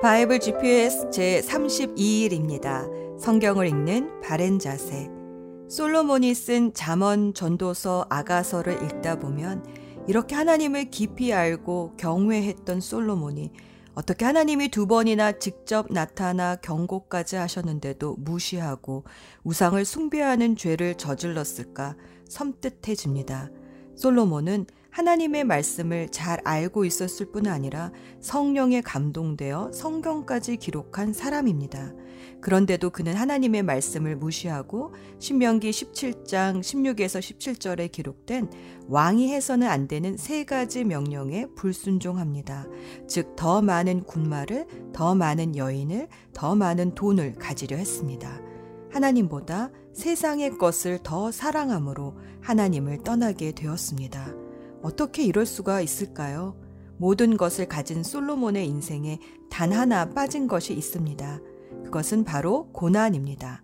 바이블 GPS 제 32일입니다. 성경을 읽는 바른 자세. 솔로몬이 쓴 잠언 전도서 아가서를 읽다 보면 이렇게 하나님을 깊이 알고 경외했던 솔로몬이 어떻게 하나님이 두 번이나 직접 나타나 경고까지 하셨는데도 무시하고 우상을 숭배하는 죄를 저질렀을까 섬뜩해집니다. 솔로몬은 하나님의 말씀을 잘 알고 있었을 뿐 아니라 성령에 감동되어 성경까지 기록한 사람입니다. 그런데도 그는 하나님의 말씀을 무시하고 신명기 17장 16에서 17절에 기록된 왕이 해서는 안 되는 세 가지 명령에 불순종합니다. 즉, 더 많은 군마를, 더 많은 여인을, 더 많은 돈을 가지려 했습니다. 하나님보다 세상의 것을 더 사랑함으로 하나님을 떠나게 되었습니다. 어떻게 이럴 수가 있을까요? 모든 것을 가진 솔로몬의 인생에 단 하나 빠진 것이 있습니다. 그것은 바로 고난입니다.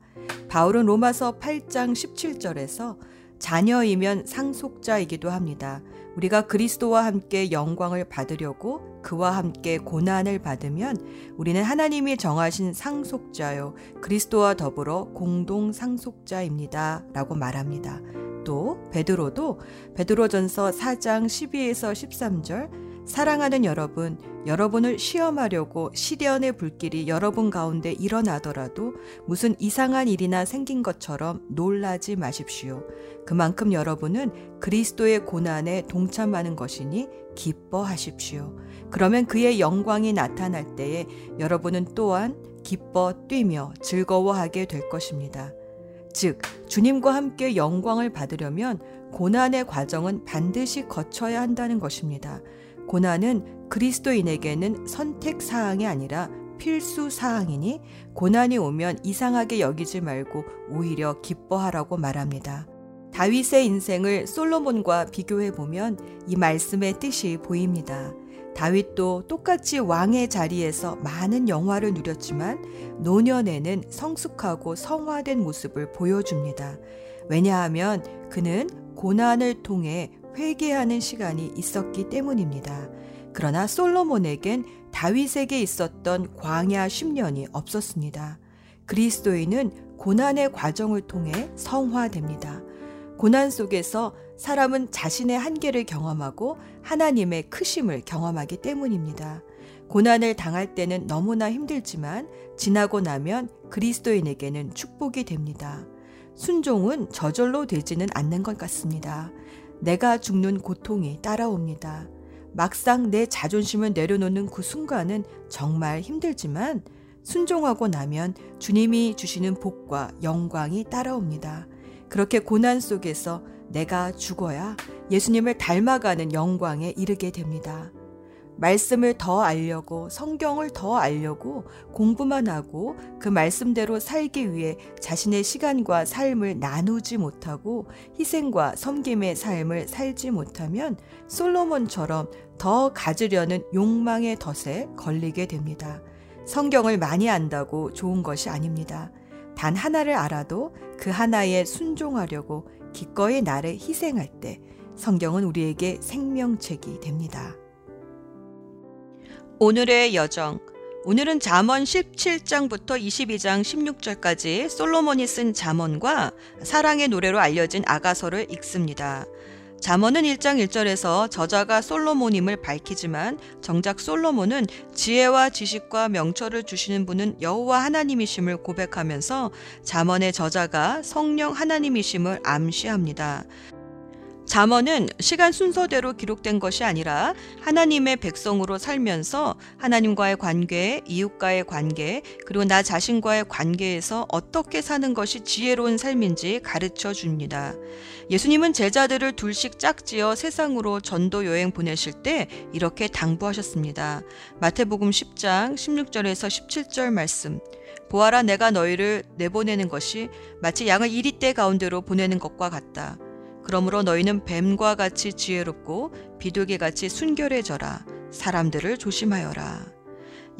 바울은 로마서 8장 17절에서 자녀이면 상속자이기도 합니다. 우리가 그리스도와 함께 영광을 받으려고 그와 함께 고난을 받으면 우리는 하나님이 정하신 상속자요. 그리스도와 더불어 공동 상속자입니다. 라고 말합니다. 또 베드로도 베드로전서 4장 12에서 13절 사랑하는 여러분, 여러분을 시험하려고 시련의 불길이 여러분 가운데 일어나더라도 무슨 이상한 일이나 생긴 것처럼 놀라지 마십시오. 그만큼 여러분은 그리스도의 고난에 동참하는 것이니 기뻐하십시오. 그러면 그의 영광이 나타날 때에 여러분은 또한 기뻐 뛰며 즐거워하게 될 것입니다. 즉, 주님과 함께 영광을 받으려면 고난의 과정은 반드시 거쳐야 한다는 것입니다. 고난은 그리스도인에게는 선택 사항이 아니라 필수 사항이니 고난이 오면 이상하게 여기지 말고 오히려 기뻐하라고 말합니다. 다윗의 인생을 솔로몬과 비교해 보면 이 말씀의 뜻이 보입니다. 다윗도 똑같이 왕의 자리에서 많은 영화를 누렸지만 노년에는 성숙하고 성화된 모습을 보여줍니다. 왜냐하면 그는 고난을 통해 회개하는 시간이 있었기 때문입니다. 그러나 솔로몬에겐 다윗에게 있었던 광야 10년이 없었습니다. 그리스도인은 고난의 과정을 통해 성화됩니다. 고난 속에서 사람은 자신의 한계를 경험하고 하나님의 크심을 경험하기 때문입니다. 고난을 당할 때는 너무나 힘들지만 지나고 나면 그리스도인에게는 축복이 됩니다. 순종은 저절로 되지는 않는 것 같습니다. 내가 죽는 고통이 따라옵니다. 막상 내 자존심을 내려놓는 그 순간은 정말 힘들지만 순종하고 나면 주님이 주시는 복과 영광이 따라옵니다. 그렇게 고난 속에서 내가 죽어야 예수님을 닮아가는 영광에 이르게 됩니다. 말씀을 더 알려고 성경을 더 알려고 공부만 하고 그 말씀대로 살기 위해 자신의 시간과 삶을 나누지 못하고 희생과 섬김의 삶을 살지 못하면 솔로몬처럼 더 가지려는 욕망의 덫에 걸리게 됩니다. 성경을 많이 안다고 좋은 것이 아닙니다. 단 하나를 알아도 그 하나에 순종하려고 기꺼이 나를 희생할 때 성경은 우리에게 생명책이 됩니다. 오늘의 여정. 오늘은 잠언 17장부터 22장 16절까지 솔로몬이 쓴 잠언과 사랑의 노래로 알려진 아가서를 읽습니다. 잠언은 1장 1절에서 저자가 솔로몬임을 밝히지만 정작 솔로몬은 지혜와 지식과 명철을 주시는 분은 여호와 하나님이심을 고백하면서 잠언의 저자가 성령 하나님이심을 암시합니다. 잠언은 시간 순서대로 기록된 것이 아니라 하나님의 백성으로 살면서 하나님과의 관계, 이웃과의 관계, 그리고 나 자신과의 관계에서 어떻게 사는 것이 지혜로운 삶인지 가르쳐 줍니다. 예수님은 제자들을 둘씩 짝지어 세상으로 전도 여행 보내실 때 이렇게 당부하셨습니다. 마태복음 10장 16절에서 17절 말씀. 보아라 내가 너희를 내보내는 것이 마치 양을 이리떼 가운데로 보내는 것과 같다. 그러므로 너희는 뱀과 같이 지혜롭고 비둘기 같이 순결해져라. 사람들을 조심하여라.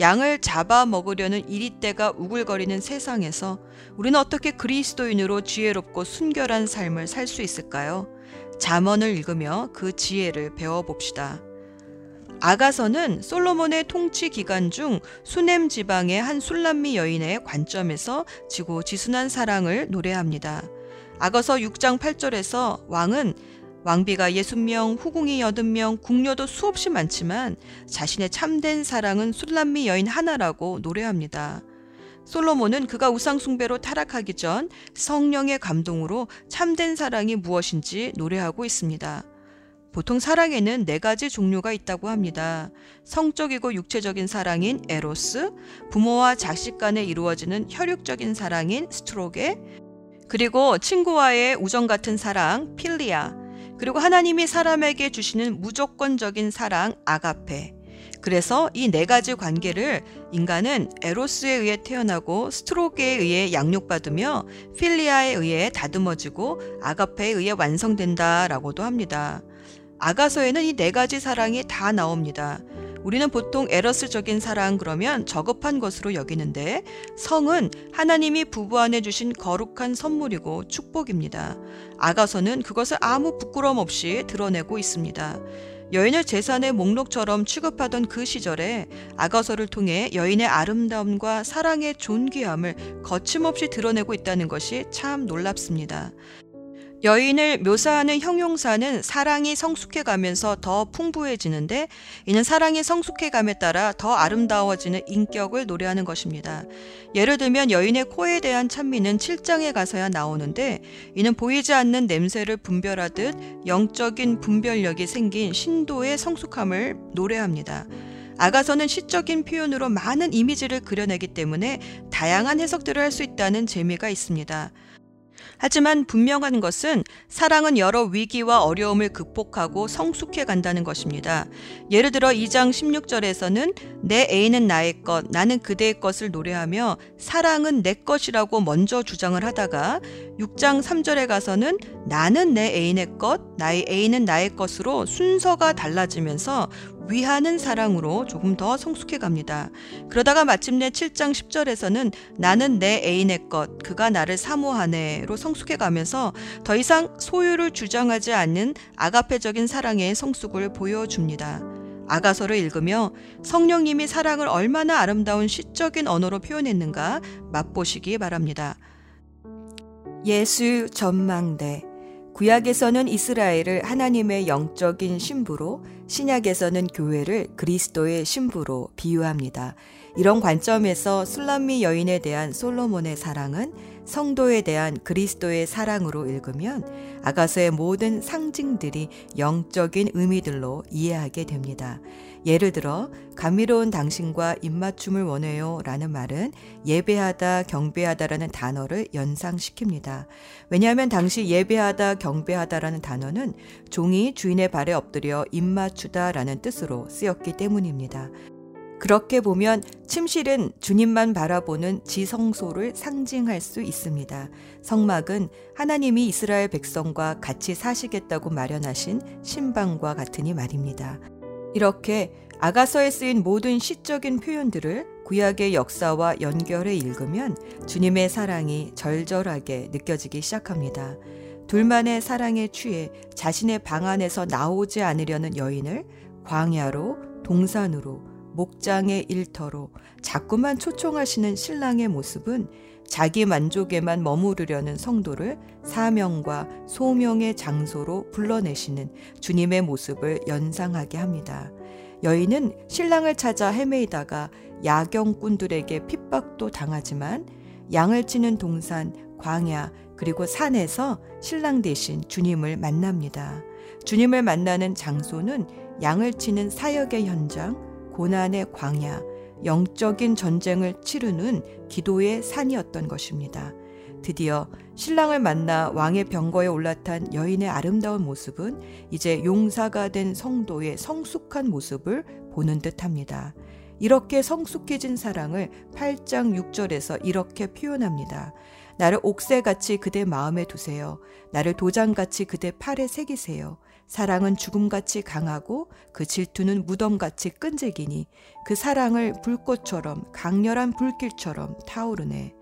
양을 잡아 먹으려는 이리떼가 우글거리는 세상에서 우리는 어떻게 그리스도인으로 지혜롭고 순결한 삶을 살 수 있을까요? 잠언을 읽으며 그 지혜를 배워봅시다. 아가서는 솔로몬의 통치 기간 중 수넴 지방의 한 술람미 여인의 관점에서 지고 지순한 사랑을 노래합니다. 아가서 6장 8절에서 왕은 왕비가 60명, 후궁이 80명, 궁녀도 수없이 많지만 자신의 참된 사랑은 술람미 여인 하나라고 노래합니다. 솔로몬은 그가 우상숭배로 타락하기 전 성령의 감동으로 참된 사랑이 무엇인지 노래하고 있습니다. 보통 사랑에는 네 가지 종류가 있다고 합니다. 성적이고 육체적인 사랑인 에로스, 부모와 자식 간에 이루어지는 혈육적인 사랑인 스트로게, 그리고 친구와의 우정 같은 사랑 필리아, 그리고 하나님이 사람에게 주시는 무조건적인 사랑 아가페, 그래서 이 네 가지 관계를 인간은 에로스에 의해 태어나고 스트로게에 의해 양육받으며 필리아에 의해 다듬어지고 아가페에 의해 완성된다라고도 합니다. 아가서에는 이 네 가지 사랑이 다 나옵니다. 우리는 보통 에러스적인 사랑 그러면 저급한 것으로 여기는데 성은 하나님이 부부 안에 주신 거룩한 선물이고 축복입니다. 아가서는 그것을 아무 부끄럼 없이 드러내고 있습니다. 여인을 재산의 목록처럼 취급하던 그 시절에 아가서를 통해 여인의 아름다움과 사랑의 존귀함을 거침없이 드러내고 있다는 것이 참 놀랍습니다. 여인을 묘사하는 형용사는 사랑이 성숙해 가면서 더 풍부해지는데 이는 사랑이 성숙해 감에 따라 더 아름다워지는 인격을 노래하는 것입니다. 예를 들면 여인의 코에 대한 찬미는 7장에 가서야 나오는데 이는 보이지 않는 냄새를 분별하듯 영적인 분별력이 생긴 신도의 성숙함을 노래합니다. 아가서는 시적인 표현으로 많은 이미지를 그려내기 때문에 다양한 해석들을 할 수 있다는 재미가 있습니다. 하지만 분명한 것은 사랑은 여러 위기와 어려움을 극복하고 성숙해 간다는 것입니다. 예를 들어 2장 16절에서는 내 애인은 나의 것, 나는 그대의 것을 노래하며 사랑은 내 것이라고 먼저 주장을 하다가 6장 3절에 가서는 나는 내 애인의 것, 나의 애인은 나의 것으로 순서가 달라지면서 위하는 사랑으로 조금 더 성숙해 갑니다. 그러다가 마침내 7장 10절에서는 나는 내 애인의 것, 그가 나를 사모하네로 성숙해 가면서 더 이상 소유를 주장하지 않는 아가페적인 사랑의 성숙을 보여줍니다. 아가서를 읽으며 성령님이 사랑을 얼마나 아름다운 시적인 언어로 표현했는가 맛보시기 바랍니다. 예수 전망대 구약에서는 이스라엘을 하나님의 영적인 신부로, 신약에서는 교회를 그리스도의 신부로 비유합니다. 이런 관점에서 술람미 여인에 대한 솔로몬의 사랑은 성도에 대한 그리스도의 사랑으로 읽으면 아가서의 모든 상징들이 영적인 의미들로 이해하게 됩니다. 예를 들어 감미로운 당신과 입맞춤을 원해요 라는 말은 예배하다 경배하다라는 단어를 연상시킵니다. 왜냐하면 당시 예배하다 경배하다라는 단어는 종이 주인의 발에 엎드려 입맞추다 라는 뜻으로 쓰였기 때문입니다. 그렇게 보면 침실은 주님만 바라보는 지성소를 상징할 수 있습니다. 성막은 하나님이 이스라엘 백성과 같이 사시겠다고 마련하신 신방과 같으니 말입니다. 이렇게 아가서에 쓰인 모든 시적인 표현들을 구약의 역사와 연결해 읽으면 주님의 사랑이 절절하게 느껴지기 시작합니다. 둘만의 사랑에 취해 자신의 방 안에서 나오지 않으려는 여인을 광야로, 동산으로, 목장의 일터로 자꾸만 초청하시는 신랑의 모습은 자기 만족에만 머무르려는 성도를 사명과 소명의 장소로 불러내시는 주님의 모습을 연상하게 합니다. 여인은 신랑을 찾아 헤매이다가 야경꾼들에게 핍박도 당하지만 양을 치는 동산, 광야, 그리고 산에서 신랑 대신 주님을 만납니다. 주님을 만나는 장소는 양을 치는 사역의 현장, 고난의 광야, 영적인 전쟁을 치르는 기도의 산이었던 것입니다. 드디어 신랑을 만나 왕의 병거에 올라탄 여인의 아름다운 모습은 이제 용사가 된 성도의 성숙한 모습을 보는 듯 합니다. 이렇게 성숙해진 사랑을 8장 6절에서 이렇게 표현합니다. 나를 옥새같이 그대 마음에 두세요. 나를 도장같이 그대 팔에 새기세요. 사랑은 죽음같이 강하고 그 질투는 무덤같이 끈질기니 그 사랑을 불꽃처럼 강렬한 불길처럼 타오르네.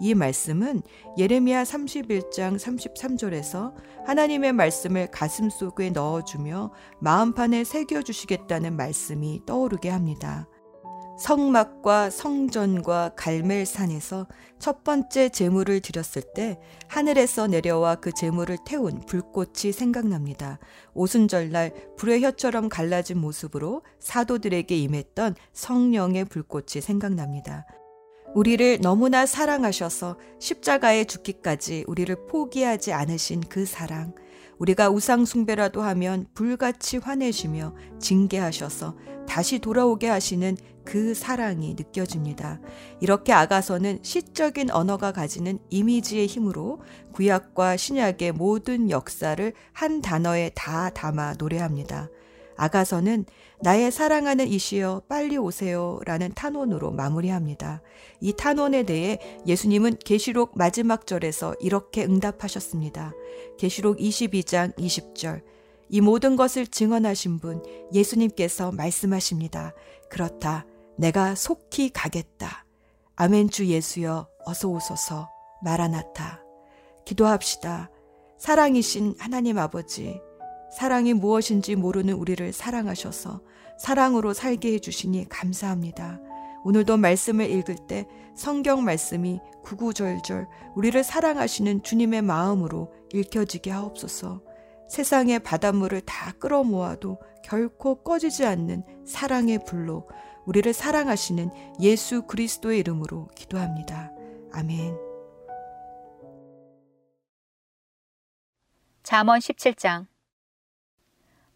이 말씀은 예레미야 31장 33절에서 하나님의 말씀을 가슴 속에 넣어주며 마음판에 새겨주시겠다는 말씀이 떠오르게 합니다. 성막과 성전과 갈멜산에서 첫 번째 제물을 드렸을 때 하늘에서 내려와 그 제물을 태운 불꽃이 생각납니다. 오순절날 불의 혀처럼 갈라진 모습으로 사도들에게 임했던 성령의 불꽃이 생각납니다. 우리를 너무나 사랑하셔서 십자가에 죽기까지 우리를 포기하지 않으신 그 사랑. 우리가 우상숭배라도 하면 불같이 화내시며 징계하셔서 다시 돌아오게 하시는 그 사랑이 느껴집니다. 이렇게 아가서는 시적인 언어가 가지는 이미지의 힘으로 구약과 신약의 모든 역사를 한 단어에 다 담아 노래합니다. 아가서는 나의 사랑하는 이시여 빨리 오세요 라는 탄원으로 마무리합니다. 이 탄원에 대해 예수님은 계시록 마지막 절에서 이렇게 응답하셨습니다. 계시록 22장 20절 이 모든 것을 증언하신 분 예수님께서 말씀하십니다. 그렇다. 내가 속히 가겠다. 아멘 주 예수여 어서 오소서 마라나타. 기도합시다. 사랑이신 하나님 아버지 사랑이 무엇인지 모르는 우리를 사랑하셔서 사랑으로 살게 해주시니 감사합니다. 오늘도 말씀을 읽을 때 성경 말씀이 구구절절 우리를 사랑하시는 주님의 마음으로 읽혀지게 하옵소서. 세상의 바닷물을 다 끌어모아도 결코 꺼지지 않는 사랑의 불로 우리를 사랑하시는 예수 그리스도의 이름으로 기도합니다. 아멘. 잠언 17장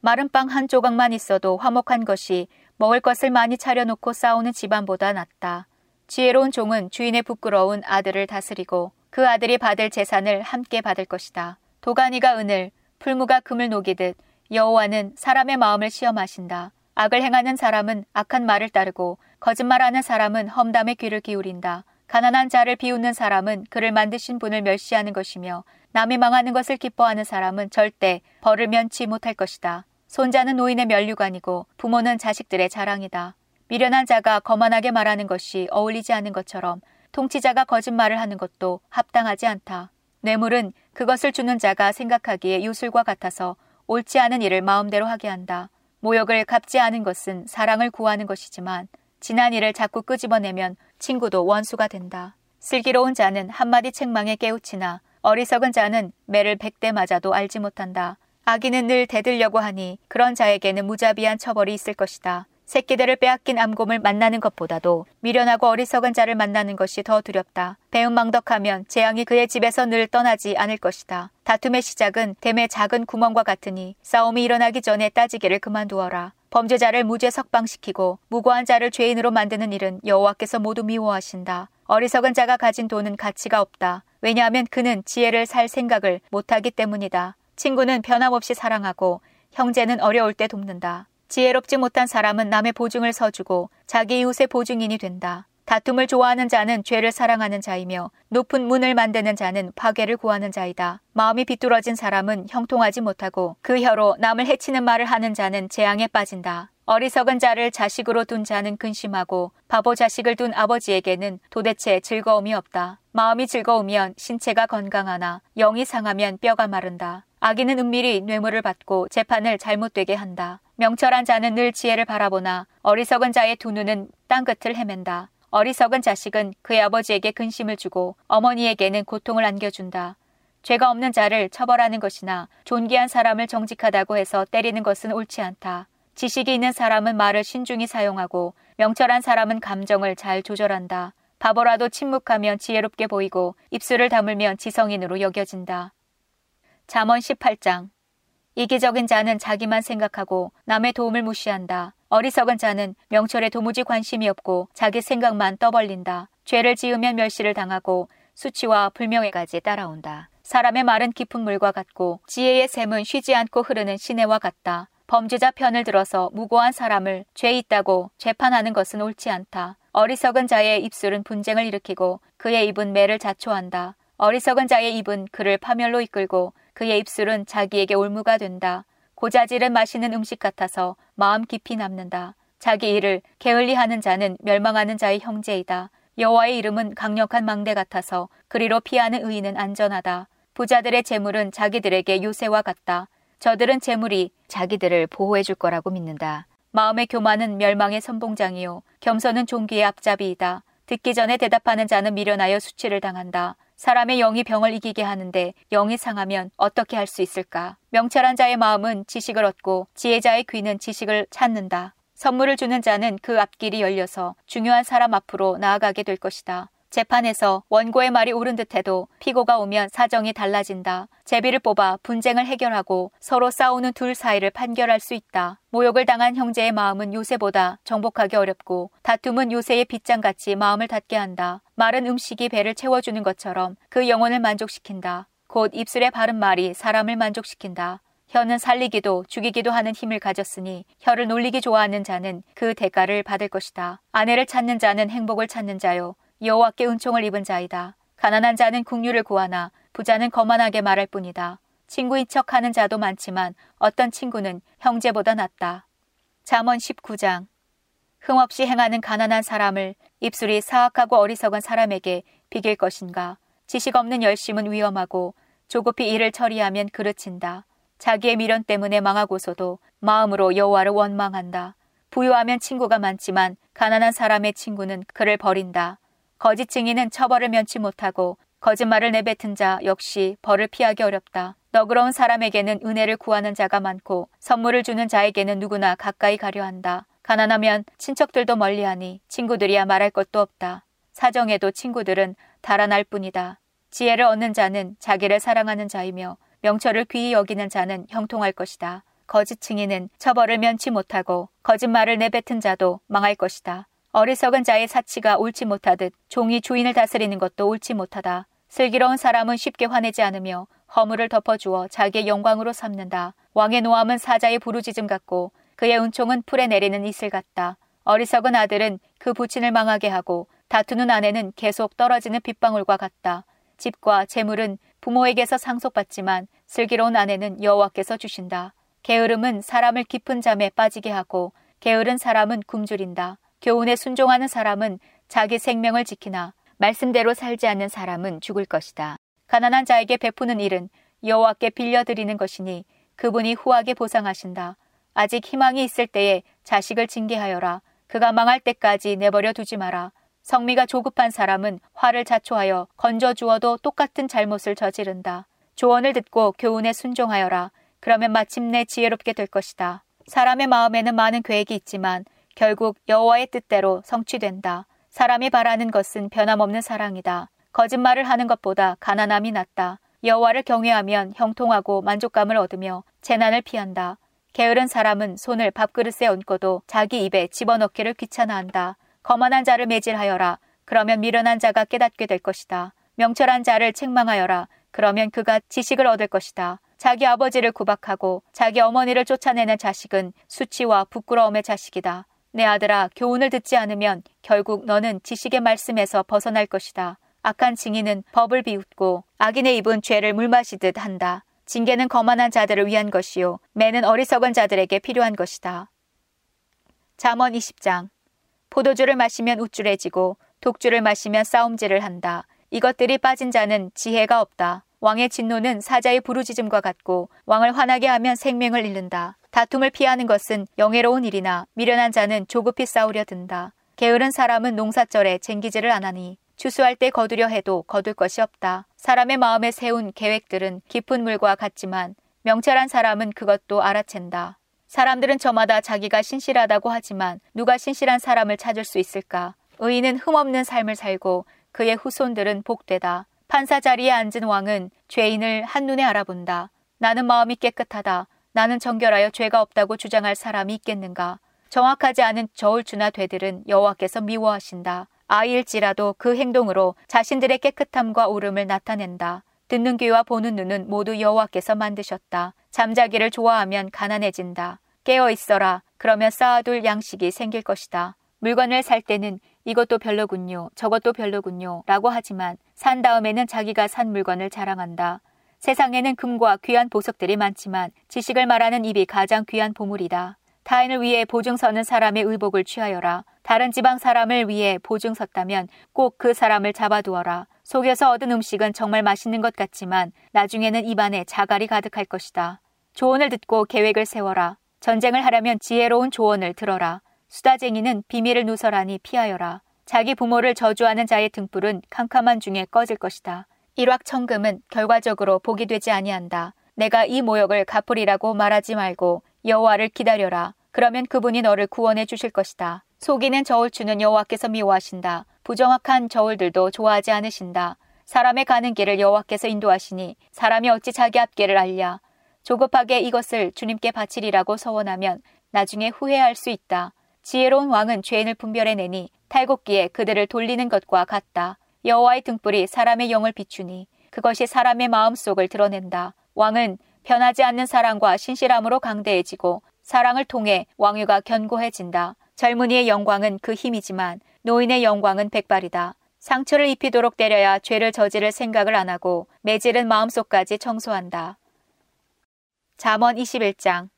마른 빵 한 조각만 있어도 화목한 것이 먹을 것을 많이 차려놓고 싸우는 집안보다 낫다. 지혜로운 종은 주인의 부끄러운 아들을 다스리고 그 아들이 받을 재산을 함께 받을 것이다. 도가니가 은을, 풀무가 금을 녹이듯 여호와는 사람의 마음을 시험하신다. 악을 행하는 사람은 악한 말을 따르고 거짓말하는 사람은 험담에 귀를 기울인다. 가난한 자를 비웃는 사람은 그를 만드신 분을 멸시하는 것이며 남이 망하는 것을 기뻐하는 사람은 절대 벌을 면치 못할 것이다. 손자는 노인의 면류관이고 부모는 자식들의 자랑이다. 미련한 자가 거만하게 말하는 것이 어울리지 않은 것처럼 통치자가 거짓말을 하는 것도 합당하지 않다. 뇌물은 그것을 주는 자가 생각하기에 유술과 같아서 옳지 않은 일을 마음대로 하게 한다. 모욕을 갚지 않은 것은 사랑을 구하는 것이지만 지난 일을 자꾸 끄집어내면 친구도 원수가 된다. 슬기로운 자는 한마디 책망에 깨우치나 어리석은 자는 매를 백 대 맞아도 알지 못한다. 아기는 늘 대들려고 하니 그런 자에게는 무자비한 처벌이 있을 것이다. 새끼들을 빼앗긴 암곰을 만나는 것보다도 미련하고 어리석은 자를 만나는 것이 더 두렵다. 배은망덕하면 재앙이 그의 집에서 늘 떠나지 않을 것이다. 다툼의 시작은 댐의 작은 구멍과 같으니 싸움이 일어나기 전에 따지기를 그만두어라. 범죄자를 무죄 석방시키고 무고한 자를 죄인으로 만드는 일은 여호와께서 모두 미워하신다. 어리석은 자가 가진 돈은 가치가 없다. 왜냐하면 그는 지혜를 살 생각을 못하기 때문이다. 친구는 변함없이 사랑하고 형제는 어려울 때 돕는다. 지혜롭지 못한 사람은 남의 보증을 서주고 자기 이웃의 보증인이 된다. 다툼을 좋아하는 자는 죄를 사랑하는 자이며 높은 문을 만드는 자는 파괴를 구하는 자이다. 마음이 비뚤어진 사람은 형통하지 못하고 그 혀로 남을 해치는 말을 하는 자는 재앙에 빠진다. 어리석은 자를 자식으로 둔 자는 근심하고 바보 자식을 둔 아버지에게는 도대체 즐거움이 없다. 마음이 즐거우면 신체가 건강하나 영이 상하면 뼈가 마른다. 악인은 은밀히 뇌물을 받고 재판을 잘못되게 한다. 명철한 자는 늘 지혜를 바라보나 어리석은 자의 두 눈은 땅 끝을 헤맨다. 어리석은 자식은 그의 아버지에게 근심을 주고 어머니에게는 고통을 안겨준다. 죄가 없는 자를 처벌하는 것이나 존귀한 사람을 정직하다고 해서 때리는 것은 옳지 않다. 지식이 있는 사람은 말을 신중히 사용하고 명철한 사람은 감정을 잘 조절한다. 바보라도 침묵하면 지혜롭게 보이고 입술을 다물면 지성인으로 여겨진다. 잠언 18장 이기적인 자는 자기만 생각하고 남의 도움을 무시한다. 어리석은 자는 명철에 도무지 관심이 없고 자기 생각만 떠벌린다. 죄를 지으면 멸시를 당하고 수치와 불명예까지 따라온다. 사람의 말은 깊은 물과 같고 지혜의 샘은 쉬지 않고 흐르는 시내와 같다. 범죄자 편을 들어서 무고한 사람을 죄 있다고 재판하는 것은 옳지 않다. 어리석은 자의 입술은 분쟁을 일으키고 그의 입은 매를 자초한다. 어리석은 자의 입은 그를 파멸로 이끌고 그의 입술은 자기에게 올무가 된다. 고자질은 마시는 음식 같아서 마음 깊이 남는다. 자기 일을 게을리 하는 자는 멸망하는 자의 형제이다. 여호와의 이름은 강력한 망대 같아서 그리로 피하는 의인은 안전하다. 부자들의 재물은 자기들에게 요새와 같다. 저들은 재물이 자기들을 보호해 줄 거라고 믿는다. 마음의 교만은 멸망의 선봉장이요. 겸손은 종기의 앞잡이이다. 듣기 전에 대답하는 자는 미련하여 수치를 당한다. 사람의 영이 병을 이기게 하는데 영이 상하면 어떻게 할 수 있을까? 명철한 자의 마음은 지식을 얻고 지혜자의 귀는 지식을 찾는다. 선물을 주는 자는 그 앞길이 열려서 중요한 사람 앞으로 나아가게 될 것이다. 재판에서 원고의 말이 옳은 듯해도 피고가 오면 사정이 달라진다. 제비를 뽑아 분쟁을 해결하고 서로 싸우는 둘 사이를 판결할 수 있다. 모욕을 당한 형제의 마음은 요새보다 정복하기 어렵고 다툼은 요새의 빗장같이 마음을 닫게 한다. 마른 음식이 배를 채워주는 것처럼 그 영혼을 만족시킨다. 곧 입술에 바른 말이 사람을 만족시킨다. 혀는 살리기도 죽이기도 하는 힘을 가졌으니 혀를 놀리기 좋아하는 자는 그 대가를 받을 것이다. 아내를 찾는 자는 행복을 찾는 자요. 여호와께 은총을 입은 자이다. 가난한 자는 국류를 구하나 부자는 거만하게 말할 뿐이다. 친구인 척하는 자도 많지만 어떤 친구는 형제보다 낫다. 잠언 19장 흥없이 행하는 가난한 사람을 입술이 사악하고 어리석은 사람에게 비길 것인가. 지식 없는 열심은 위험하고 조급히 일을 처리하면 그르친다. 자기의 미련 때문에 망하고서도 마음으로 여호와를 원망한다. 부유하면 친구가 많지만 가난한 사람의 친구는 그를 버린다. 거짓 증인은 처벌을 면치 못하고 거짓말을 내뱉은 자 역시 벌을 피하기 어렵다. 너그러운 사람에게는 은혜를 구하는 자가 많고 선물을 주는 자에게는 누구나 가까이 가려 한다. 가난하면 친척들도 멀리하니 친구들이야 말할 것도 없다. 사정에도 친구들은 달아날 뿐이다. 지혜를 얻는 자는 자기를 사랑하는 자이며 명철을 귀히 여기는 자는 형통할 것이다. 거짓 증인은 처벌을 면치 못하고 거짓말을 내뱉은 자도 망할 것이다. 어리석은 자의 사치가 옳지 못하듯 종이 주인을 다스리는 것도 옳지 못하다. 슬기로운 사람은 쉽게 화내지 않으며 허물을 덮어주어 자기의 영광으로 삼는다. 왕의 노함은 사자의 부르짖음 같고 그의 은총은 풀에 내리는 이슬 같다. 어리석은 아들은 그 부친을 망하게 하고 다투는 아내는 계속 떨어지는 빗방울과 같다. 집과 재물은 부모에게서 상속받지만 슬기로운 아내는 여호와께서 주신다. 게으름은 사람을 깊은 잠에 빠지게 하고 게으른 사람은 굶주린다. 교훈에 순종하는 사람은 자기 생명을 지키나 말씀대로 살지 않는 사람은 죽을 것이다. 가난한 자에게 베푸는 일은 여호와께 빌려드리는 것이니 그분이 후하게 보상하신다. 아직 희망이 있을 때에 자식을 징계하여라. 그가 망할 때까지 내버려 두지 마라. 성미가 조급한 사람은 화를 자초하여 건져 주어도 똑같은 잘못을 저지른다. 조언을 듣고 교훈에 순종하여라. 그러면 마침내 지혜롭게 될 것이다. 사람의 마음에는 많은 계획이 있지만 결국 여호와의 뜻대로 성취된다. 사람이 바라는 것은 변함없는 사랑이다. 거짓말을 하는 것보다 가난함이 낫다. 여호와를 경외하면 형통하고 만족감을 얻으며 재난을 피한다. 게으른 사람은 손을 밥그릇에 얹고도 자기 입에 집어넣기를 귀찮아한다. 거만한 자를 매질하여라. 그러면 미련한 자가 깨닫게 될 것이다. 명철한 자를 책망하여라. 그러면 그가 지식을 얻을 것이다. 자기 아버지를 구박하고 자기 어머니를 쫓아내는 자식은 수치와 부끄러움의 자식이다. 내 아들아, 교훈을 듣지 않으면 결국 너는 지식의 말씀에서 벗어날 것이다. 악한 징인은 법을 비웃고 악인의 입은 죄를 물마시듯 한다. 징계는 거만한 자들을 위한 것이요. 매는 어리석은 자들에게 필요한 것이다. 잠언 20장 포도주를 마시면 우쭐해지고 독주를 마시면 싸움질을 한다. 이것들이 빠진 자는 지혜가 없다. 왕의 진노는 사자의 부르짖음과 같고 왕을 화나게 하면 생명을 잃는다. 다툼을 피하는 것은 영예로운 일이나 미련한 자는 조급히 싸우려 든다. 게으른 사람은 농사절에 쟁기질을 안 하니 추수할 때 거두려 해도 거둘 것이 없다. 사람의 마음에 세운 계획들은 깊은 물과 같지만 명철한 사람은 그것도 알아챈다. 사람들은 저마다 자기가 신실하다고 하지만 누가 신실한 사람을 찾을 수 있을까? 의인은 흠없는 삶을 살고 그의 후손들은 복되다. 판사 자리에 앉은 왕은 죄인을 한눈에 알아본다. 나는 마음이 깨끗하다. 나는 정결하여 죄가 없다고 주장할 사람이 있겠는가? 정확하지 않은 저울주나 되들은 여호와께서 미워하신다. 아이일지라도 그 행동으로 자신들의 깨끗함과 오름을 나타낸다. 듣는 귀와 보는 눈은 모두 여호와께서 만드셨다. 잠자기를 좋아하면 가난해진다. 깨어 있어라. 그러면 쌓아둘 양식이 생길 것이다. 물건을 살 때는 이것도 별로군요. 저것도 별로군요. 라고 하지만 산 다음에는 자기가 산 물건을 자랑한다. 세상에는 금과 귀한 보석들이 많지만 지식을 말하는 입이 가장 귀한 보물이다. 타인을 위해 보증 서는 사람의 의복을 취하여라. 다른 지방 사람을 위해 보증 섰다면 꼭 그 사람을 잡아두어라. 속여서 얻은 음식은 정말 맛있는 것 같지만 나중에는 입안에 자갈이 가득할 것이다. 조언을 듣고 계획을 세워라. 전쟁을 하려면 지혜로운 조언을 들어라. 수다쟁이는 비밀을 누설하니 피하여라. 자기 부모를 저주하는 자의 등불은 캄캄한 중에 꺼질 것이다. 일확천금은 결과적으로 복이 되지 아니한다. 내가 이 모욕을 갚으리라고 말하지 말고 여호와를 기다려라. 그러면 그분이 너를 구원해 주실 것이다. 속이는 저울추는 여호와께서 미워하신다. 부정확한 저울들도 좋아하지 않으신다. 사람의 가는 길을 여호와께서 인도하시니 사람이 어찌 자기 앞길을 알랴. 조급하게 이것을 주님께 바치리라고 서원하면 나중에 후회할 수 있다. 지혜로운 왕은 죄인을 분별해내니 탈곡기에 그들을 돌리는 것과 같다. 여호와의 등불이 사람의 영을 비추니 그것이 사람의 마음속을 드러낸다. 왕은 변하지 않는 사랑과 신실함으로 강대해지고 사랑을 통해 왕위가 견고해진다. 젊은이의 영광은 그 힘이지만 노인의 영광은 백발이다. 상처를 입히도록 때려야 죄를 저지를 생각을 안 하고 매질은 마음속까지 청소한다. 잠언 21장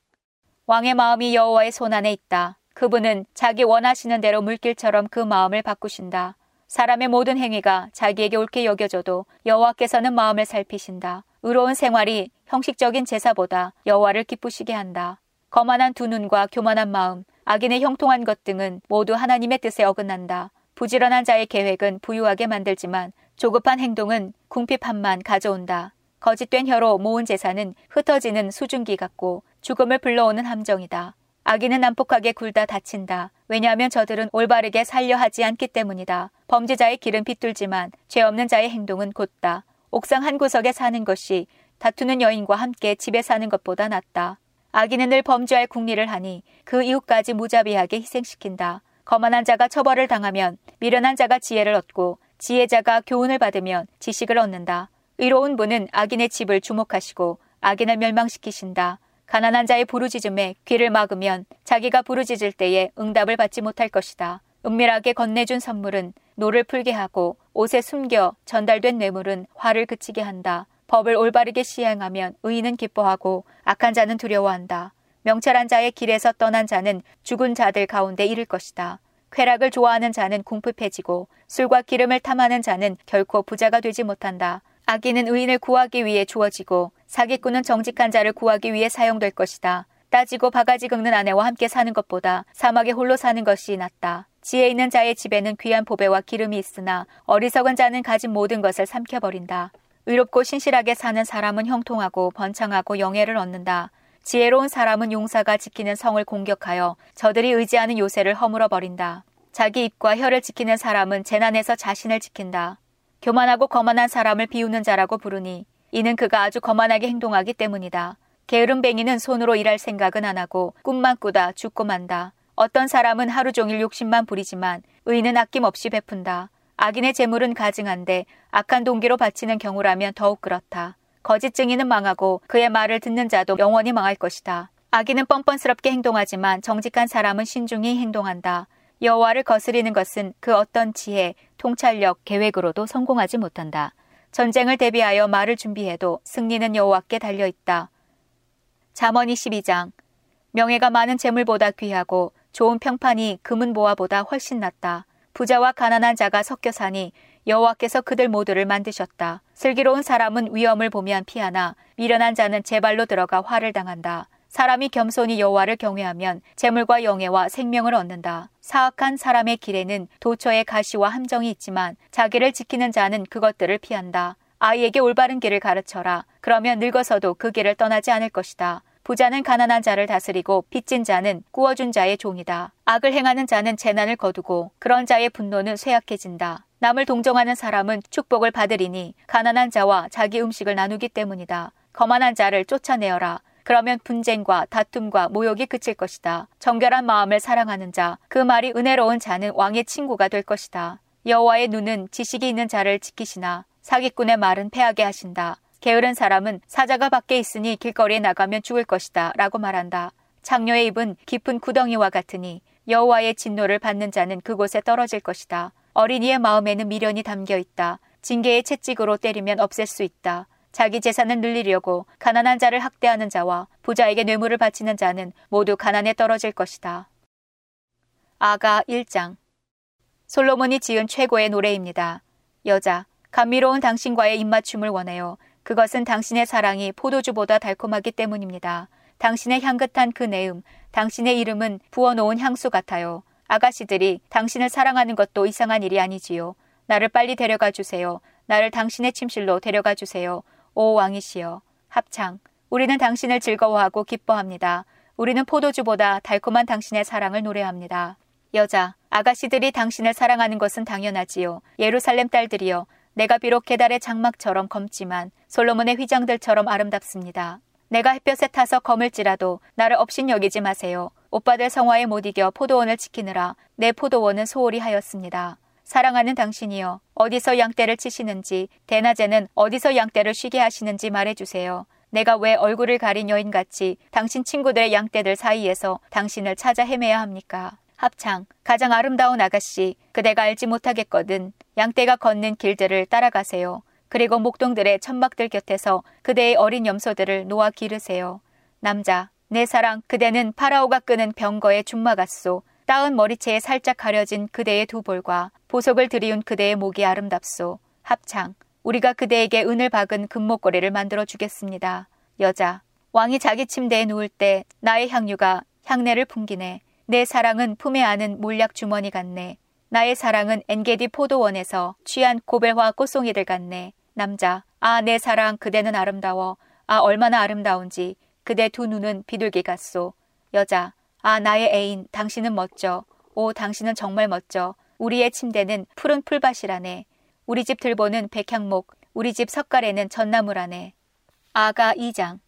왕의 마음이 여호와의 손안에 있다. 그분은 자기 원하시는 대로 물길처럼 그 마음을 바꾸신다. 사람의 모든 행위가 자기에게 옳게 여겨져도 여호와께서는 마음을 살피신다. 의로운 생활이 형식적인 제사보다 여호와를 기쁘시게 한다. 거만한 두 눈과 교만한 마음, 악인의 형통한 것 등은 모두 하나님의 뜻에 어긋난다. 부지런한 자의 계획은 부유하게 만들지만 조급한 행동은 궁핍함만 가져온다. 거짓된 혀로 모은 재산은 흩어지는 수증기 같고 죽음을 불러오는 함정이다. 악인은 난폭하게 굴다 다친다. 왜냐하면 저들은 올바르게 살려 하지 않기 때문이다. 범죄자의 길은 비뚤지만 죄 없는 자의 행동은 곧다. 옥상 한 구석에 사는 것이 다투는 여인과 함께 집에 사는 것보다 낫다. 악인은 늘 범죄할 궁리를 하니 그 이웃까지 무자비하게 희생시킨다. 거만한 자가 처벌을 당하면 미련한 자가 지혜를 얻고 지혜자가 교훈을 받으면 지식을 얻는다. 의로운 분은 악인의 집을 주목하시고 악인을 멸망시키신다. 가난한 자의 부르짖음에 귀를 막으면 자기가 부르짖을 때에 응답을 받지 못할 것이다. 은밀하게 건네준 선물은 노를 풀게 하고 옷에 숨겨 전달된 뇌물은 화를 그치게 한다. 법을 올바르게 시행하면 의인은 기뻐하고 악한 자는 두려워한다. 명철한 자의 길에서 떠난 자는 죽은 자들 가운데 이를 것이다. 쾌락을 좋아하는 자는 궁핍해지고 술과 기름을 탐하는 자는 결코 부자가 되지 못한다. 악인은 의인을 구하기 위해 주어지고 사기꾼은 정직한 자를 구하기 위해 사용될 것이다. 따지고 바가지 긁는 아내와 함께 사는 것보다 사막에 홀로 사는 것이 낫다. 지혜 있는 자의 집에는 귀한 보배와 기름이 있으나 어리석은 자는 가진 모든 것을 삼켜버린다. 의롭고 신실하게 사는 사람은 형통하고 번창하고 영예를 얻는다. 지혜로운 사람은 용사가 지키는 성을 공격하여 저들이 의지하는 요새를 허물어 버린다. 자기 입과 혀를 지키는 사람은 재난에서 자신을 지킨다. 교만하고 거만한 사람을 비우는 자라고 부르니 이는 그가 아주 거만하게 행동하기 때문이다. 게으름뱅이는 손으로 일할 생각은 안 하고 꿈만 꾸다 죽고 만다. 어떤 사람은 하루 종일 욕심만 부리지만 의인은 아낌없이 베푼다. 악인의 재물은 가증한데 악한 동기로 바치는 경우라면 더욱 그렇다. 거짓 증인은 망하고 그의 말을 듣는 자도 영원히 망할 것이다. 악인은 뻔뻔스럽게 행동하지만 정직한 사람은 신중히 행동한다. 여호와를 거스리는 것은 그 어떤 지혜, 통찰력, 계획으로도 성공하지 못한다. 전쟁을 대비하여 말을 준비해도 승리는 여호와께 달려 있다. 잠언 22장 명예가 많은 재물보다 귀하고 좋은 평판이 금은 보화보다 훨씬 낫다. 부자와 가난한 자가 섞여 사니 여호와께서 그들 모두를 만드셨다. 슬기로운 사람은 위험을 보면 피하나 미련한 자는 제 발로 들어가 화를 당한다. 사람이 겸손히 여호와를 경외하면 재물과 영예와 생명을 얻는다. 사악한 사람의 길에는 도처의 가시와 함정이 있지만 자기를 지키는 자는 그것들을 피한다. 아이에게 올바른 길을 가르쳐라. 그러면 늙어서도 그 길을 떠나지 않을 것이다. 부자는 가난한 자를 다스리고 빚진 자는 꾸어준 자의 종이다. 악을 행하는 자는 재난을 거두고 그런 자의 분노는 쇠약해진다. 남을 동정하는 사람은 축복을 받으리니 가난한 자와 자기 음식을 나누기 때문이다. 거만한 자를 쫓아내어라. 그러면 분쟁과 다툼과 모욕이 그칠 것이다. 정결한 마음을 사랑하는 자, 그 말이 은혜로운 자는 왕의 친구가 될 것이다. 여호와의 눈은 지식이 있는 자를 지키시나 사기꾼의 말은 패하게 하신다. 게으른 사람은 사자가 밖에 있으니 길거리에 나가면 죽을 것이다 라고 말한다. 창녀의 입은 깊은 구덩이와 같으니 여호와의 진노를 받는 자는 그곳에 떨어질 것이다. 어린이의 마음에는 미련이 담겨 있다. 징계의 채찍으로 때리면 없앨 수 있다. 자기 재산을 늘리려고 가난한 자를 학대하는 자와 부자에게 뇌물을 바치는 자는 모두 가난에 떨어질 것이다. 아가 1장 솔로몬이 지은 최고의 노래입니다. 여자, 감미로운 당신과의 입맞춤을 원해요. 그것은 당신의 사랑이 포도주보다 달콤하기 때문입니다. 당신의 향긋한 그 내음, 당신의 이름은 부어놓은 향수 같아요. 아가씨들이 당신을 사랑하는 것도 이상한 일이 아니지요. 나를 빨리 데려가 주세요. 나를 당신의 침실로 데려가 주세요. 오 왕이시여. 합창. 우리는 당신을 즐거워하고 기뻐합니다. 우리는 포도주보다 달콤한 당신의 사랑을 노래합니다. 여자, 아가씨들이 당신을 사랑하는 것은 당연하지요. 예루살렘 딸들이여, 내가 비록 계달의 장막처럼 검지만 솔로몬의 휘장들처럼 아름답습니다. 내가 햇볕에 타서 검을지라도 나를 없인 여기지 마세요. 오빠들 성화에 못 이겨 포도원을 지키느라 내 포도원은 소홀히 하였습니다. 사랑하는 당신이여 어디서 양떼를 치시는지 대낮에는 어디서 양떼를 쉬게 하시는지 말해주세요. 내가 왜 얼굴을 가린 여인같이 당신 친구들의 양떼들 사이에서 당신을 찾아 헤매야 합니까? 합창, 가장 아름다운 아가씨, 그대가 알지 못하겠거든. 양떼가 걷는 길들을 따라가세요. 그리고 목동들의 천막들 곁에서 그대의 어린 염소들을 놓아 기르세요. 남자, 내 사랑, 그대는 파라오가 끄는 병거의 준마 같소. 따은 머리채에 살짝 가려진 그대의 두 볼과 보석을 들이운 그대의 목이 아름답소. 합창, 우리가 그대에게 은을 박은 금목걸이를 만들어 주겠습니다. 여자, 왕이 자기 침대에 누울 때 나의 향유가 향내를 풍기네. 내 사랑은 품에 안은 몰약 주머니 같네. 나의 사랑은 엔게디 포도원에서 취한 고벨화 꽃송이들 같네. 남자, 아, 내 사랑, 그대는 아름다워. 아, 얼마나 아름다운지. 그대 두 눈은 비둘기 같소. 여자, 아, 나의 애인, 당신은 멋져. 오, 당신은 정말 멋져. 우리의 침대는 푸른 풀밭이라네. 우리 집 들보는 백향목, 우리 집 석가래는 전나무라네. 아가 2장.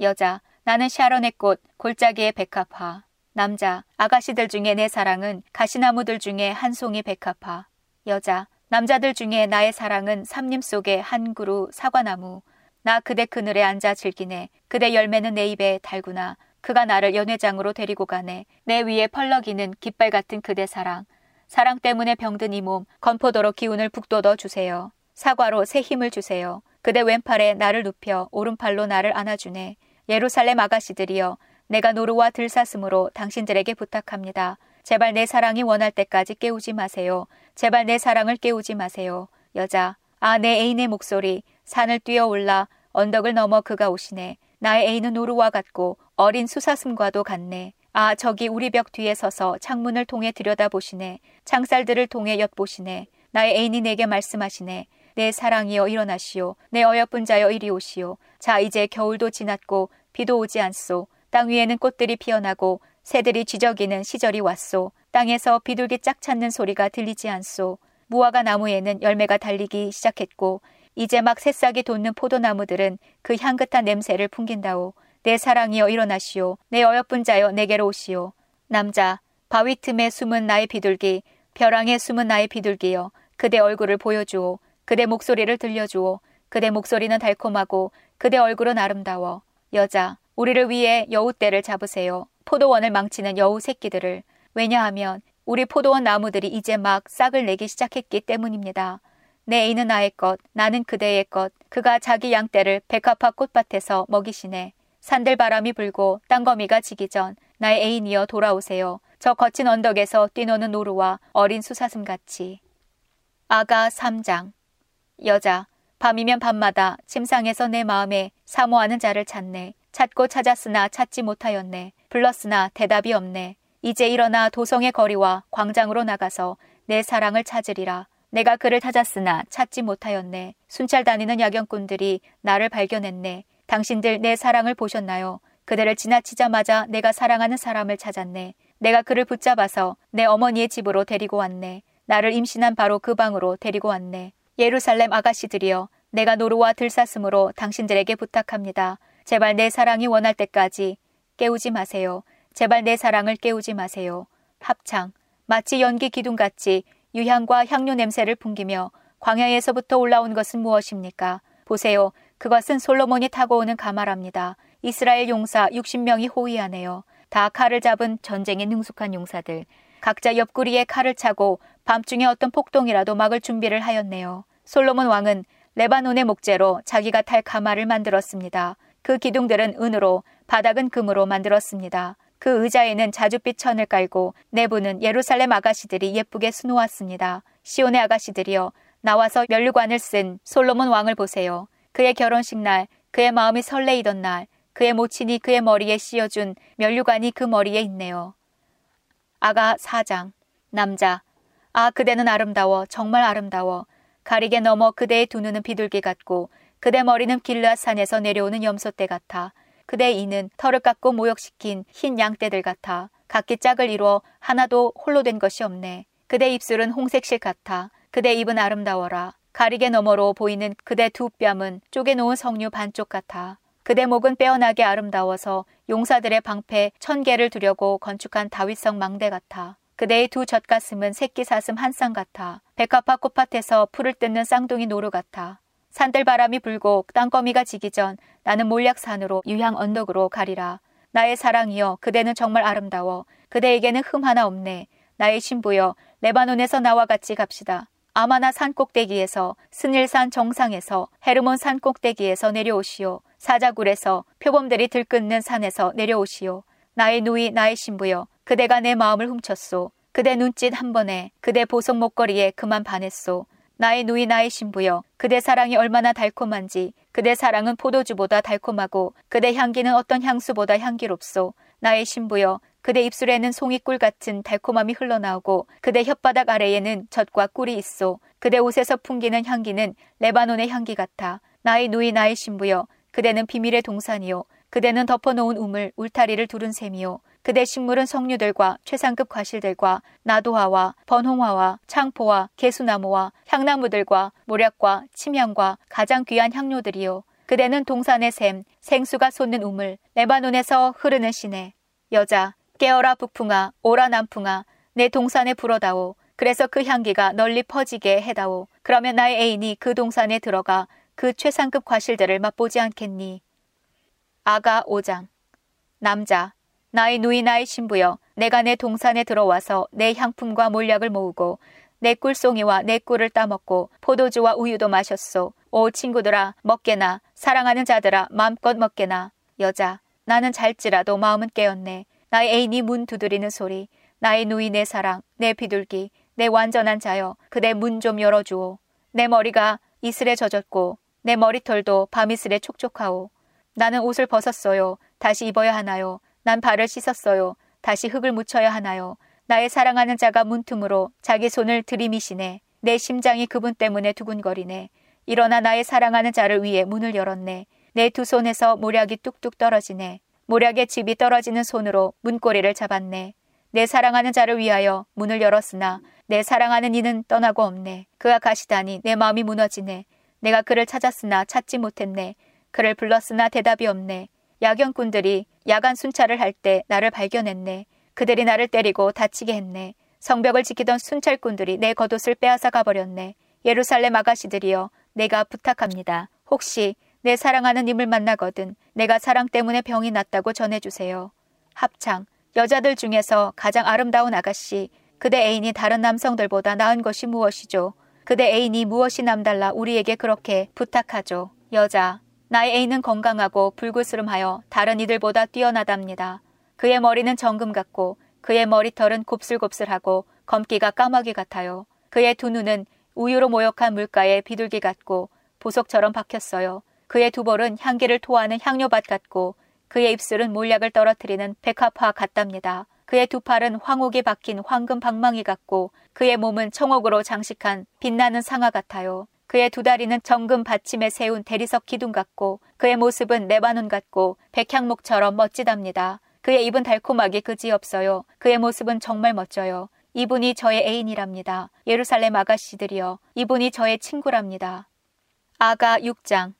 여자, 나는 샤론의 꽃, 골짜기의 백합화. 남자, 아가씨들 중에 내 사랑은 가시나무들 중에 한 송이 백합화. 여자, 남자들 중에 나의 사랑은 삼림 속의 한 그루 사과나무. 나 그대 그늘에 앉아 즐기네. 그대 열매는 내 입에 달구나. 그가 나를 연회장으로 데리고 가네. 내 위에 펄럭이는 깃발 같은 그대 사랑. 사랑 때문에 병든 이 몸, 건포도로 기운을 북돋워 주세요. 사과로 새 힘을 주세요. 그대 왼팔에 나를 눕혀 오른팔로 나를 안아주네. 예루살렘 아가씨들이여 내가 노루와 들사슴으로 당신들에게 부탁합니다. 제발 내 사랑이 원할 때까지 깨우지 마세요. 제발 내 사랑을 깨우지 마세요. 여자, 아, 내 애인의 목소리, 산을 뛰어 올라 언덕을 넘어 그가 오시네. 나의 애인은 노루와 같고 어린 수사슴과도 같네. 아, 저기 우리 벽 뒤에 서서 창문을 통해 들여다보시네. 창살들을 통해 엿보시네. 나의 애인이 내게 말씀하시네. 내 사랑이여 일어나시오. 내 어여쁜 자여 이리 오시오. 자, 이제 겨울도 지났고 비도 오지 않소. 땅 위에는 꽃들이 피어나고 새들이 쥐저기는 시절이 왔소. 땅에서 비둘기 짝 찾는 소리가 들리지 않소. 무화과 나무에는 열매가 달리기 시작했고 이제 막 새싹이 돋는 포도나무들은 그 향긋한 냄새를 풍긴다오. 내 사랑이여 일어나시오. 내 어여쁜 자여 내게로 오시오. 남자, 바위 틈에 숨은 나의 비둘기, 벼랑에 숨은 나의 비둘기여. 그대 얼굴을 보여주오. 그대 목소리를 들려주오. 그대 목소리는 달콤하고 그대 얼굴은 아름다워. 여자, 우리를 위해 여우떼를 잡으세요. 포도원을 망치는 여우 새끼들을. 왜냐하면 우리 포도원 나무들이 이제 막 싹을 내기 시작했기 때문입니다. 내 애인은 나의 것, 나는 그대의 것. 그가 자기 양떼를 백합화 꽃밭에서 먹이시네. 산들 바람이 불고 땅거미가 지기 전 나의 애인이여 돌아오세요. 저 거친 언덕에서 뛰노는 노루와 어린 수사슴 같이. 아가 3장 여자 밤이면 밤마다 침상에서 내 마음에 사모하는 자를 찾네. 찾고 찾았으나 찾지 못하였네. 불렀으나 대답이 없네. 이제 일어나 도성의 거리와 광장으로 나가서 내 사랑을 찾으리라. 내가 그를 찾았으나 찾지 못하였네. 순찰 다니는 야경꾼들이 나를 발견했네. 당신들 내 사랑을 보셨나요? 그대를 지나치자마자 내가 사랑하는 사람을 찾았네. 내가 그를 붙잡아서 내 어머니의 집으로 데리고 왔네. 나를 임신한 바로 그 방으로 데리고 왔네. 예루살렘 아가씨들이여, 내가 노루와 들사슴으로 당신들에게 부탁합니다. 제발 내 사랑이 원할 때까지 깨우지 마세요. 제발 내 사랑을 깨우지 마세요. 합창. 마치 연기 기둥같이 유향과 향료 냄새를 풍기며 광야에서부터 올라온 것은 무엇입니까? 보세요. 그것은 솔로몬이 타고 오는 가마랍니다. 이스라엘 용사 60명이 호위하네요. 다 칼을 잡은 전쟁에 능숙한 용사들. 각자 옆구리에 칼을 차고 밤중에 어떤 폭동이라도 막을 준비를 하였네요. 솔로몬 왕은 레바논의 목재로 자기가 탈 가마를 만들었습니다. 그 기둥들은 은으로, 바닥은 금으로 만들었습니다. 그 의자에는 자줏빛 천을 깔고 내부는 예루살렘 아가씨들이 예쁘게 수놓았습니다. 시온의 아가씨들이여 나와서 면류관을 쓴 솔로몬 왕을 보세요. 그의 결혼식 날, 그의 마음이 설레이던 날, 그의 모친이 그의 머리에 씌워준 면류관이 그 머리에 있네요. 아가 사장 남자 아 그대는 아름다워 정말 아름다워 가리개 너머 그대의 두 눈은 비둘기 같고 그대 머리는 길르앗 산에서 내려오는 염소떼 같아 그대 이는 털을 깎고 목욕시킨 흰 양떼들 같아 각기 짝을 이루어 하나도 홀로 된 것이 없네. 그대 입술은 홍색실 같아 그대 입은 아름다워라. 가리개 너머로 보이는 그대 두 뺨은 쪼개놓은 석류 반쪽 같아. 그대 목은 빼어나게 아름다워서 용사들의 방패 천 개를 두려고 건축한 다윗성 망대 같아. 그대의 두 젖가슴은 새끼 사슴 한 쌍 같아. 백합화 꽃밭에서 풀을 뜯는 쌍둥이 노루 같아. 산들 바람이 불고 땅거미가 지기 전 나는 몰약산으로 유향 언덕으로 가리라. 나의 사랑이여 그대는 정말 아름다워. 그대에게는 흠 하나 없네. 나의 신부여 레바논에서 나와 같이 갑시다. 아마나 산 꼭대기에서 스닐산 정상에서 헤르몬 산 꼭대기에서 내려오시오. 사자굴에서 표범들이 들끓는 산에서 내려오시오. 나의 누이 나의 신부여 그대가 내 마음을 훔쳤소. 그대 눈짓 한 번에 그대 보석 목걸이에 그만 반했소. 나의 누이 나의 신부여 그대 사랑이 얼마나 달콤한지 그대 사랑은 포도주보다 달콤하고 그대 향기는 어떤 향수보다 향기롭소 나의 신부여 그대 입술에는 송이꿀 같은 달콤함이 흘러나오고 그대 혓바닥 아래에는 젖과 꿀이 있소 그대 옷에서 풍기는 향기는 레바논의 향기 같아 나의 누이 나의 신부여 그대는 비밀의 동산이요 그대는 덮어놓은 우물 울타리를 두른 셈이요 그대 식물은 석류들과 최상급 과실들과 나도화와 번홍화와 창포와 개수나무와 향나무들과 모략과 침향과 가장 귀한 향료들이요. 그대는 동산의 샘, 생수가 솟는 우물, 레바논에서 흐르는 시내. 여자, 깨어라 북풍아, 오라 남풍아, 내 동산에 불어다오. 그래서 그 향기가 널리 퍼지게 해다오. 그러면 나의 애인이 그 동산에 들어가 그 최상급 과실들을 맛보지 않겠니? 아가 5장 남자 나의 누이 나의 신부여 내가 내 동산에 들어와서 내 향품과 몰약을 모으고 내 꿀송이와 내 꿀을 따먹고 포도주와 우유도 마셨소. 오 친구들아 먹게나 사랑하는 자들아 마음껏 먹게나 여자 나는 잘지라도 마음은 깨었네. 나의 애인이 문 두드리는 소리 나의 누이 내 사랑 내 비둘기 내 완전한 자여 그대 문 좀 열어주오. 내 머리가 이슬에 젖었고 내 머리털도 밤이슬에 촉촉하오. 나는 옷을 벗었어요. 다시 입어야 하나요? 난 발을 씻었어요. 다시 흙을 묻혀야 하나요? 나의 사랑하는 자가 문틈으로 자기 손을 들이미시네. 내 심장이 그분 때문에 두근거리네. 일어나 나의 사랑하는 자를 위해 문을 열었네. 내 두 손에서 모략이 뚝뚝 떨어지네. 모략의 집이 떨어지는 손으로 문고리를 잡았네. 내 사랑하는 자를 위하여 문을 열었으나 내 사랑하는 이는 떠나고 없네. 그가 가시다니 내 마음이 무너지네. 내가 그를 찾았으나 찾지 못했네. 그를 불렀으나 대답이 없네. 야경꾼들이 야간 순찰을 할 때 나를 발견했네. 그들이 나를 때리고 다치게 했네. 성벽을 지키던 순찰꾼들이 내 겉옷을 빼앗아 가버렸네. 예루살렘 아가씨들이여 내가 부탁합니다. 혹시 내 사랑하는 님을 만나거든 내가 사랑 때문에 병이 났다고 전해주세요. 합창 여자들 중에서 가장 아름다운 아가씨 그대 애인이 다른 남성들보다 나은 것이 무엇이죠? 그대 애인이 무엇이 남달라 우리에게 그렇게 부탁하죠. 여자 나의 애인은 건강하고 불구스름하여 다른 이들보다 뛰어나답니다. 그의 머리는 정금 같고 그의 머리털은 곱슬곱슬하고 검기가 까마귀 같아요. 그의 두 눈은 우유로 모욕한 물가에 비둘기 같고 보석처럼 박혔어요. 그의 두 볼은 향기를 토하는 향료밭 같고 그의 입술은 몰약을 떨어뜨리는 백합화 같답니다. 그의 두 팔은 황옥이 박힌 황금 방망이 같고 그의 몸은 청옥으로 장식한 빛나는 상아 같아요. 그의 두 다리는 정금 받침에 세운 대리석 기둥 같고 그의 모습은 레바논 같고 백향목처럼 멋지답니다. 그의 입은 달콤하게 그지없어요. 그의 모습은 정말 멋져요. 이분이 저의 애인이랍니다. 예루살렘 아가씨들이여. 이분이 저의 친구랍니다. 아가 6장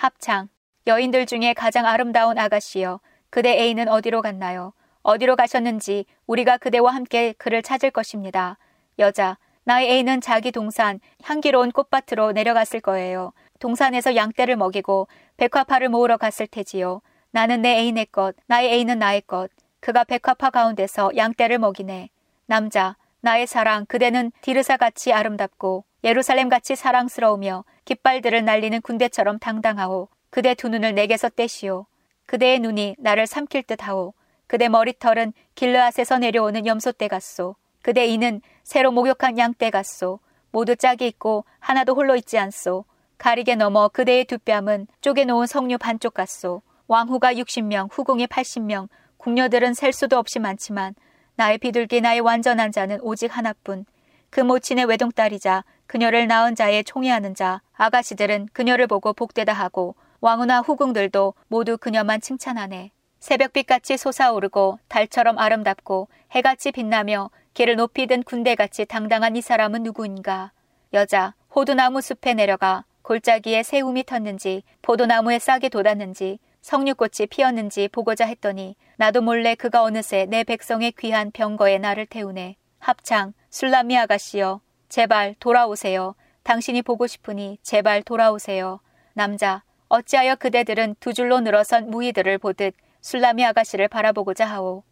합창 여인들 중에 가장 아름다운 아가씨여. 그대 애인은 어디로 갔나요? 어디로 가셨는지 우리가 그대와 함께 그를 찾을 것입니다. 여자 나의 애인은 자기 동산 향기로운 꽃밭으로 내려갔을 거예요. 동산에서 양떼를 먹이고 백화파를 모으러 갔을 테지요. 나는 내 애인의 것, 나의 애인은 나의 것. 그가 백화파 가운데서 양떼를 먹이네. 남자, 나의 사랑, 그대는 디르사같이 아름답고 예루살렘같이 사랑스러우며 깃발들을 날리는 군대처럼 당당하오. 그대 두 눈을 내게서 떼시오. 그대의 눈이 나를 삼킬 듯하오. 그대 머리털은 길르앗에서 내려오는 염소떼 같소. 그대 이는 새로 목욕한 양떼 같소. 모두 짝이 있고 하나도 홀로 있지 않소. 가리게 넘어 그대의 두 뺨은 쪼개놓은 석류 반쪽 같소. 왕후가 60명, 후궁이 80명, 궁녀들은 셀 수도 없이 많지만 나의 비둘기 나의 완전한 자는 오직 하나뿐. 그 모친의 외동딸이자 그녀를 낳은 자의 총애하는 자 아가씨들은 그녀를 보고 복되다 하고 왕후나 후궁들도 모두 그녀만 칭찬하네. 새벽빛같이 솟아오르고 달처럼 아름답고 해같이 빛나며 길을 높이 든 군대같이 당당한 이 사람은 누구인가. 여자 호두나무 숲에 내려가 골짜기에 새움이 텄는지 포도나무에 싹이 돋았는지 석류꽃이 피었는지 보고자 했더니 나도 몰래 그가 어느새 내 백성의 귀한 병거에 나를 태우네. 합창 술라미 아가씨여 제발 돌아오세요. 당신이 보고 싶으니 제발 돌아오세요. 남자 어찌하여 그대들은 두 줄로 늘어선 무희들을 보듯 술라미 아가씨를 바라보고자 하오.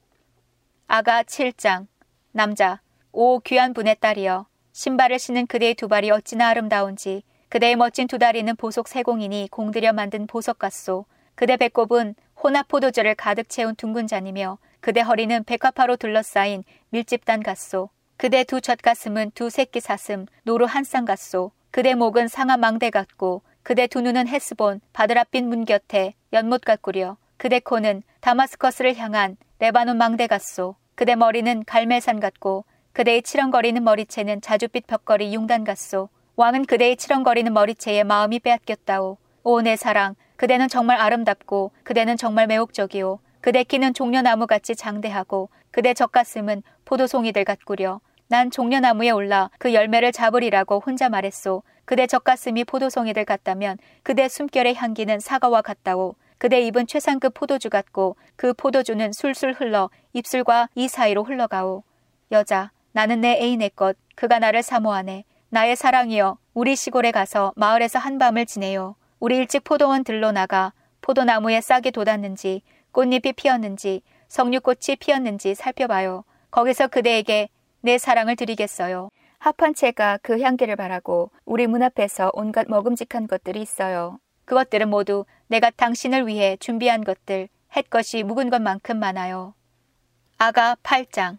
아가 7장 남자 오 귀한 분의 딸이여 신발을 신은 그대의 두 발이 어찌나 아름다운지 그대의 멋진 두 다리는 보석 세공이니 공들여 만든 보석 같소. 그대 배꼽은 혼합 포도주를 가득 채운 둥근 잔이며 그대 허리는 백합화로 둘러싸인 밀짚단 같소. 그대 두 젖가슴은 두 새끼 사슴 노루 한 쌍 같소. 그대 목은 상아 망대 같고 그대 두 눈은 헤스본 바드랍빔 문 곁에 연못 같구려. 그대 코는 다마스커스를 향한 레바논 망대 같소. 그대 머리는 갈멜산 같고 그대의 치렁거리는 머리채는 자줏빛 벽걸이 융단 같소. 왕은 그대의 치렁거리는 머리채에 마음이 빼앗겼다오. 오 내 사랑, 그대는 정말 아름답고 그대는 정말 매혹적이오. 그대 키는 종려나무같이 장대하고 그대 젖가슴은 포도송이들 같구려. 난 종려나무에 올라 그 열매를 잡으리라고 혼자 말했소. 그대 젖가슴이 포도송이들 같다면 그대 숨결의 향기는 사과와 같다오. 그대 입은 최상급 포도주 같고 그 포도주는 술술 흘러 입술과 이 사이로 흘러가오. 여자, 나는 내 애인의 것, 그가 나를 사모하네. 나의 사랑이여, 우리 시골에 가서 마을에서 한밤을 지내요. 우리 일찍 포도원 들로 나가 포도나무에 싹이 돋았는지 꽃잎이 피었는지 석류꽃이 피었는지 살펴봐요. 거기서 그대에게 내 사랑을 드리겠어요. 합한 채가 그 향기를 바라고 우리 문 앞에서 온갖 먹음직한 것들이 있어요. 그것들은 모두 내가 당신을 위해 준비한 것들, 햇것이 묵은 것만큼 많아요. 아가 8장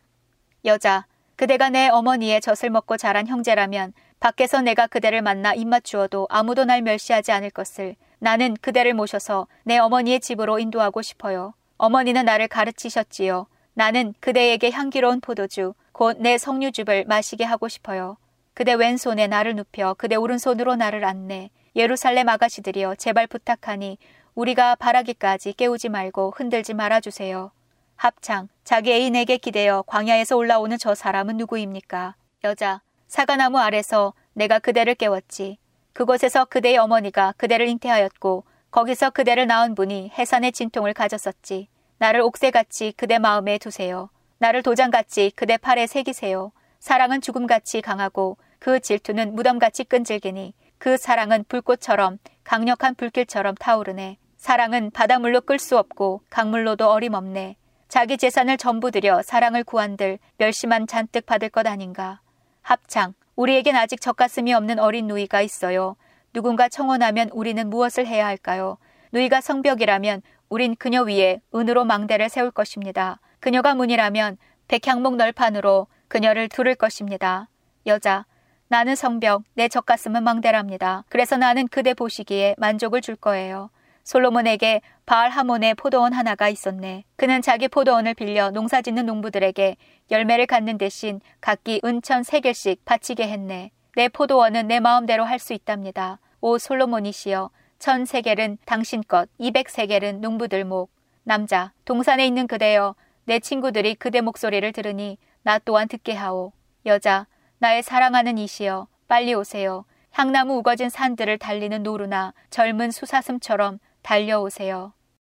여자 그대가 내 어머니의 젖을 먹고 자란 형제라면 밖에서 내가 그대를 만나 입맞추어도 아무도 날 멸시하지 않을 것을 나는 그대를 모셔서 내 어머니의 집으로 인도하고 싶어요. 어머니는 나를 가르치셨지요. 나는 그대에게 향기로운 포도주, 곧 내 석류즙을 마시게 하고 싶어요. 그대 왼손에 나를 눕혀 그대 오른손으로 나를 안내. 예루살렘 아가씨들이여 제발 부탁하니 우리가 바라기까지 깨우지 말고 흔들지 말아주세요. 합창, 자기 애인에게 기대어 광야에서 올라오는 저 사람은 누구입니까? 여자, 사과나무 아래서 내가 그대를 깨웠지. 그곳에서 그대의 어머니가 그대를 잉태하였고 거기서 그대를 낳은 분이 해산의 진통을 가졌었지. 나를 옥새같이 그대 마음에 두세요. 나를 도장같이 그대 팔에 새기세요. 사랑은 죽음같이 강하고 그 질투는 무덤같이 끈질기니 그 사랑은 불꽃처럼 강력한 불길처럼 타오르네. 사랑은 바닷물로 끌 수 없고 강물로도 어림없네. 자기 재산을 전부 들여 사랑을 구한들 멸시만 잔뜩 받을 것 아닌가. 합창. 우리에겐 아직 젖가슴이 없는 어린 누이가 있어요. 누군가 청혼하면 우리는 무엇을 해야 할까요? 누이가 성벽이라면 우린 그녀 위에 은으로 망대를 세울 것입니다. 그녀가 문이라면 백향목 널판으로 그녀를 두를 것입니다. 여자. 나는 성벽, 내 젖가슴은 망대랍니다. 그래서 나는 그대 보시기에 만족을 줄 거예요. 솔로몬에게 바알 하몬의 포도원 하나가 있었네. 그는 자기 포도원을 빌려 농사 짓는 농부들에게 열매를 갖는 대신 각기 은천 세 개씩 바치게 했네. 내 포도원은 내 마음대로 할 수 있답니다. 오 솔로몬이시여, 천 세겔은 당신 것, 이백 세겔은 농부들 목. 남자, 동산에 있는 그대여, 내 친구들이 그대 목소리를 들으니 나 또한 듣게 하오. 여자, 나의 사랑하는 이시여 빨리 오세요. 향나무 우거진 산들을 달리는 노루나 젊은 수사슴처럼 달려오세요.